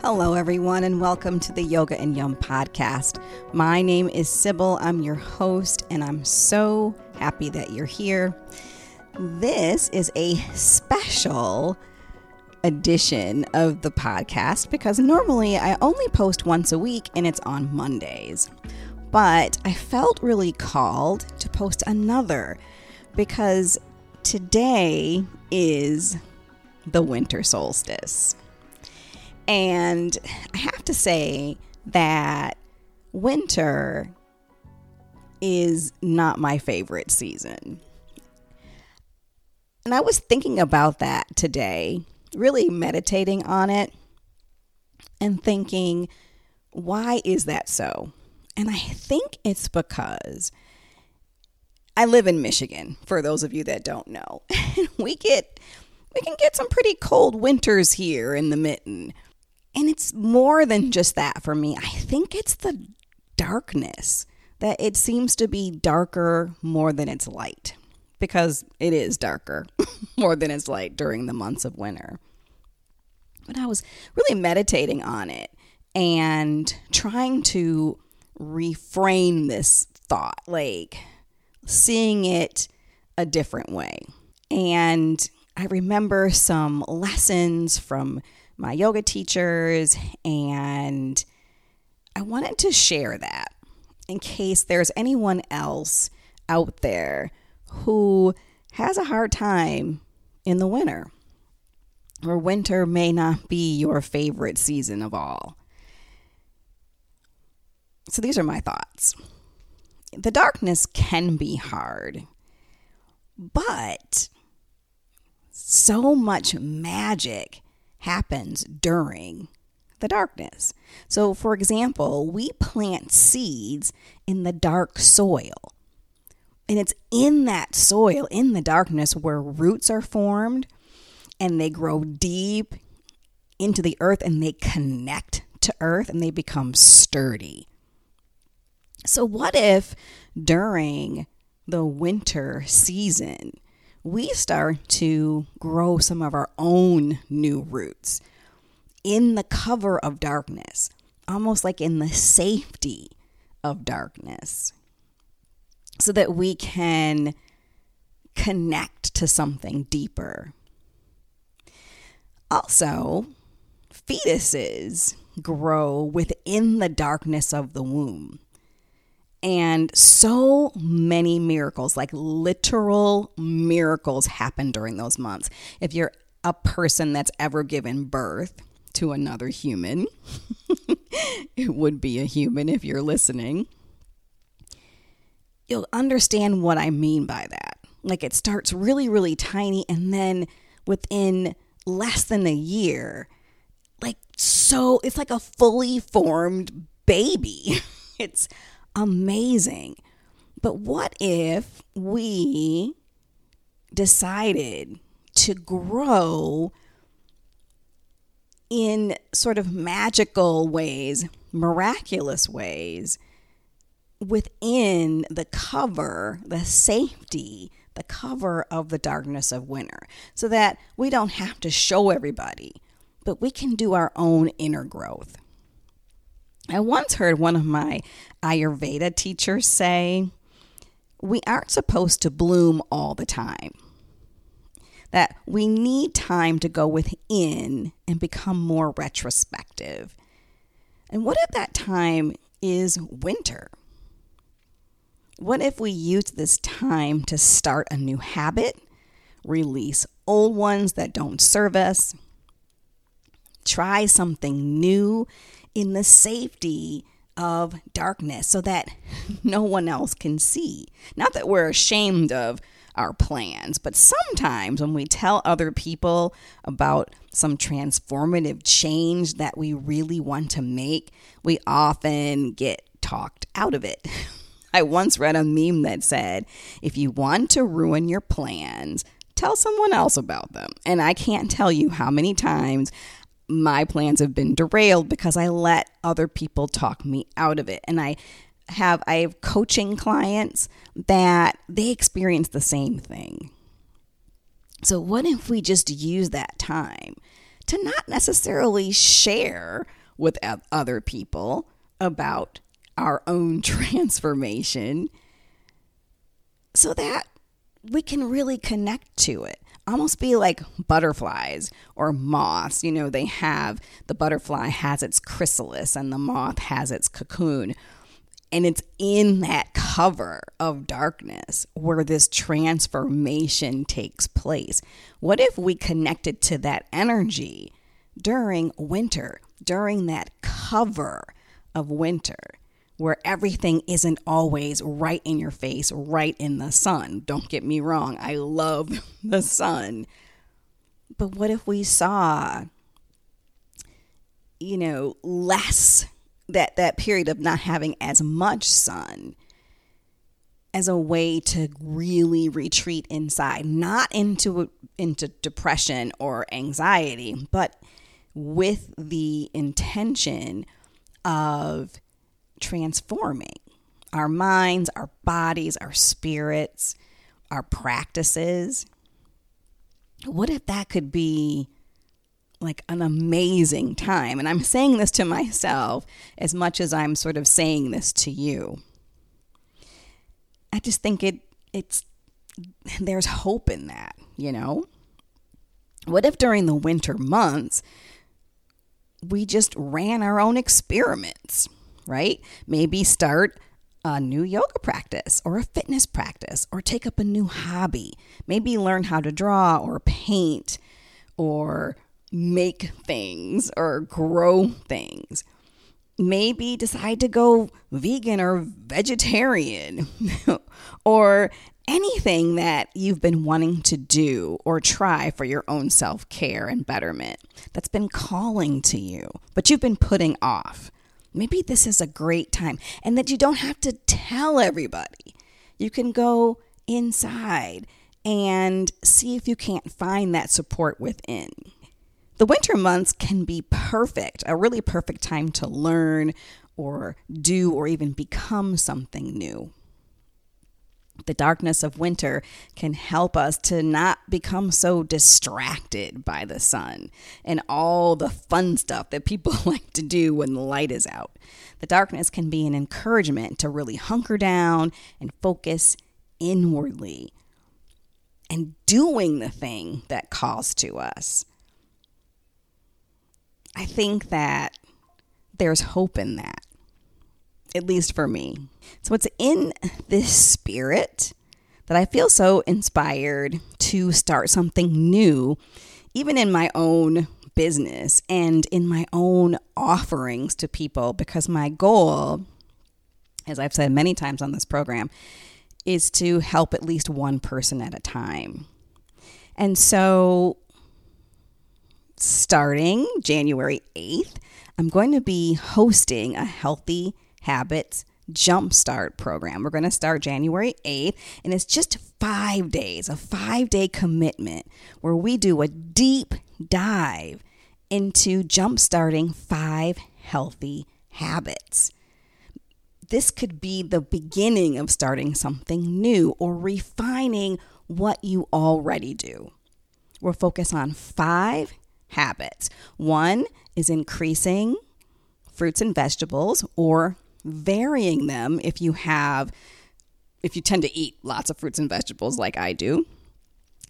Hello, everyone, and welcome to the Yoga and Yum podcast. My name is Sybil. I'm your host, and I'm so happy that you're here. This is a special edition of the podcast because normally I only post once a week and it's on Mondays. But I felt really called to post another because today is the winter solstice. And I have to say that winter is not my favorite season. And I was thinking about that today, really meditating on it and thinking, why is that so? And I think it's because I live in Michigan, for those of you that don't know. we get we can get some pretty cold winters here in the mitten. And it's more than mm. just that for me. I think it's the darkness that it seems to be darker more than it's light because it is darker more than it's light during the months of winter. But I was really meditating on it and trying to reframe this thought, like seeing it a different way. And I remember some lessons from my yoga teachers, and I wanted to share that in case there's anyone else out there who has a hard time in the winter, or winter may not be your favorite season of all. So these are my thoughts. The darkness can be hard, but so much magic happens during the darkness. So, for example, we plant seeds in the dark soil. And it's in that soil, in the darkness, where roots are formed and they grow deep into the earth and they connect to earth and they become sturdy. So, what if during the winter season, we start to grow some of our own new roots in the cover of darkness, almost like in the safety of darkness, so that we can connect to something deeper. Also, fetuses grow within the darkness of the womb. And so many miracles, like literal miracles, happen during those months. If you're a person that's ever given birth to another human, it would be a human if you're listening, you'll understand what I mean by that. Like it starts really, really tiny, and then within less than a year, like so, it's like a fully formed baby. It's amazing. But what if we decided to grow in sort of magical ways, miraculous ways, within the cover, the safety, the cover of the darkness of winter, so that we don't have to show everybody, but we can do our own inner growth. I once heard one of my Ayurveda teachers say, We aren't supposed to bloom all the time. That we need time to go within and become more retrospective. And what if that time is winter? What if we use this time to start a new habit, release old ones that don't serve us, try something new in the safety of darkness so that no one else can see. Not that we're ashamed of our plans, but sometimes when we tell other people about some transformative change that we really want to make, we often get talked out of it. I once read a meme that said, if you want to ruin your plans, tell someone else about them. And I can't tell you how many times my plans have been derailed because I let other people talk me out of it. And I have I have coaching clients that they experience the same thing. So what if we just use that time to not necessarily share with other people about our own transformation so that we can really connect to it. Almost be like butterflies or moths. You know, they have the butterfly has its chrysalis and the moth has its cocoon. And it's in that cover of darkness where this transformation takes place. What if we connected to that energy during winter, during that cover of winter? Where everything isn't always right in your face, right in the sun. Don't get me wrong, I love the sun. But what if we saw, you know, less that that period of not having as much sun as a way to really retreat inside, not into into depression or anxiety, but with the intention of transforming our minds, our bodies, our spirits, our practices. What if that could be like an amazing time? And I'm saying this to myself as much as I'm sort of saying this to you. I just think it it's there's hope in that, you know? What if during the winter months we just ran our own experiments? Right? Maybe start a new yoga practice or a fitness practice or take up a new hobby. Maybe learn how to draw or paint or make things or grow things. Maybe decide to go vegan or vegetarian or anything that you've been wanting to do or try for your own self care and betterment that's been calling to you, but you've been putting off maybe this is a great time and that you don't have to tell everybody. You can go inside and see if you can't find that support within. The winter months can be perfect, a really perfect time to learn or do or even become something new the darkness of winter can help us to not become so distracted by the sun and all the fun stuff that people like to do when the light is out. The darkness can be an encouragement to really hunker down and focus inwardly and doing the thing that calls to us. I think that there's hope in that at least for me. So it's in this spirit that I feel so inspired to start something new, even in my own business and in my own offerings to people, because my goal, as I've said many times on this program, is to help at least one person at a time. And so, starting January 8th, I'm going to be hosting a healthy Habits Jumpstart program. We're going to start January 8th, and it's just five days, a five day commitment where we do a deep dive into jumpstarting five healthy habits. This could be the beginning of starting something new or refining what you already do. We'll focus on five habits. One is increasing fruits and vegetables or varying them if you have if you tend to eat lots of fruits and vegetables like I do.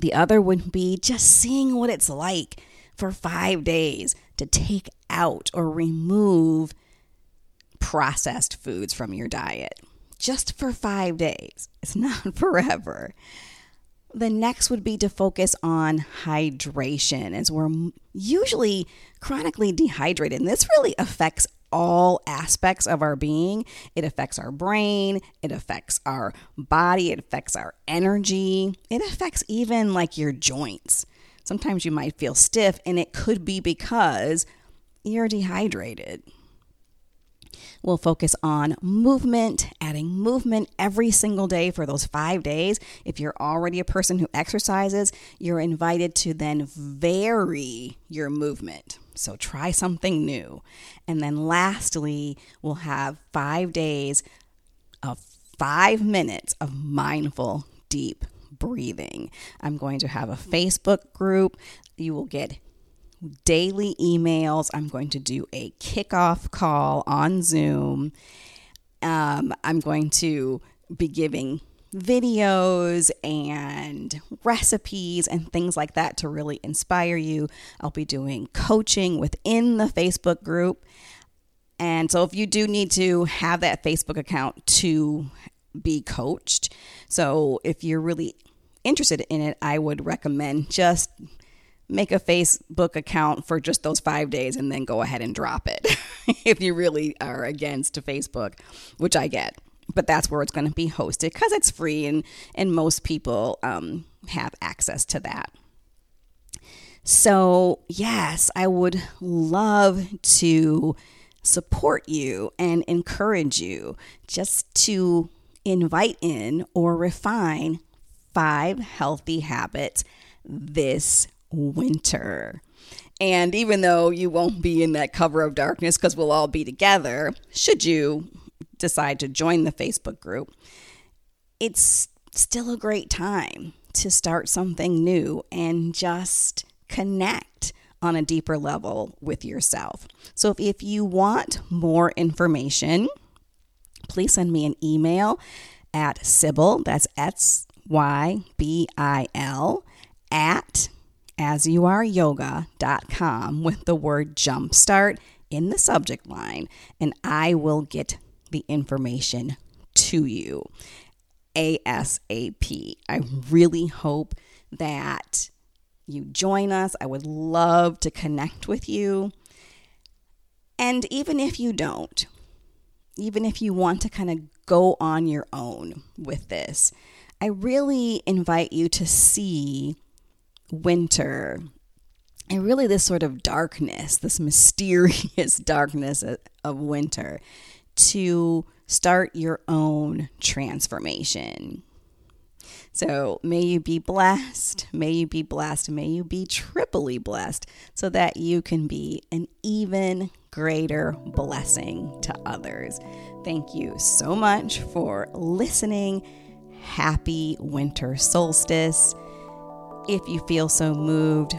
The other would be just seeing what it's like for 5 days to take out or remove processed foods from your diet. Just for 5 days. It's not forever. The next would be to focus on hydration, as we're usually chronically dehydrated. And this really affects all aspects of our being. It affects our brain, it affects our body, it affects our energy, it affects even like your joints. Sometimes you might feel stiff, and it could be because you're dehydrated. We'll focus on movement, adding movement every single day for those five days. If you're already a person who exercises, you're invited to then vary your movement. So try something new. And then lastly, we'll have five days of five minutes of mindful, deep breathing. I'm going to have a Facebook group. You will get daily emails. I'm going to do a kickoff call on Zoom. Um, I'm going to be giving videos and recipes and things like that to really inspire you. I'll be doing coaching within the Facebook group. And so, if you do need to have that Facebook account to be coached, so if you're really interested in it, I would recommend just make a Facebook account for just those five days and then go ahead and drop it if you really are against Facebook, which I get. But that's where it's going to be hosted because it's free and, and most people um, have access to that. So, yes, I would love to support you and encourage you just to invite in or refine five healthy habits this winter. And even though you won't be in that cover of darkness because we'll all be together, should you decide to join the Facebook group, it's still a great time to start something new and just connect on a deeper level with yourself. So if, if you want more information, please send me an email at Sybil, that's S Y B I L, at asyouareyoga.com with the word jumpstart in the subject line, and I will get the information to you ASAP. I really hope that you join us. I would love to connect with you. And even if you don't, even if you want to kind of go on your own with this, I really invite you to see winter and really this sort of darkness, this mysterious darkness of winter, to start your own transformation. So may you be blessed, may you be blessed, may you be triply blessed so that you can be an even greater blessing to others. Thank you so much for listening. Happy winter solstice. If you feel so moved,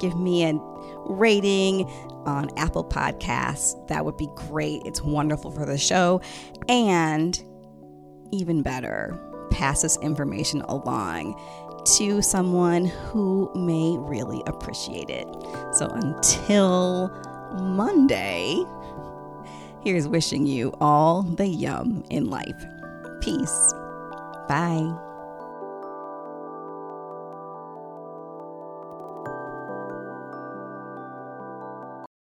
give me a rating on Apple Podcasts. That would be great. It's wonderful for the show. And even better, pass this information along to someone who may really appreciate it. So until Monday, here's wishing you all the yum in life. Peace. Bye.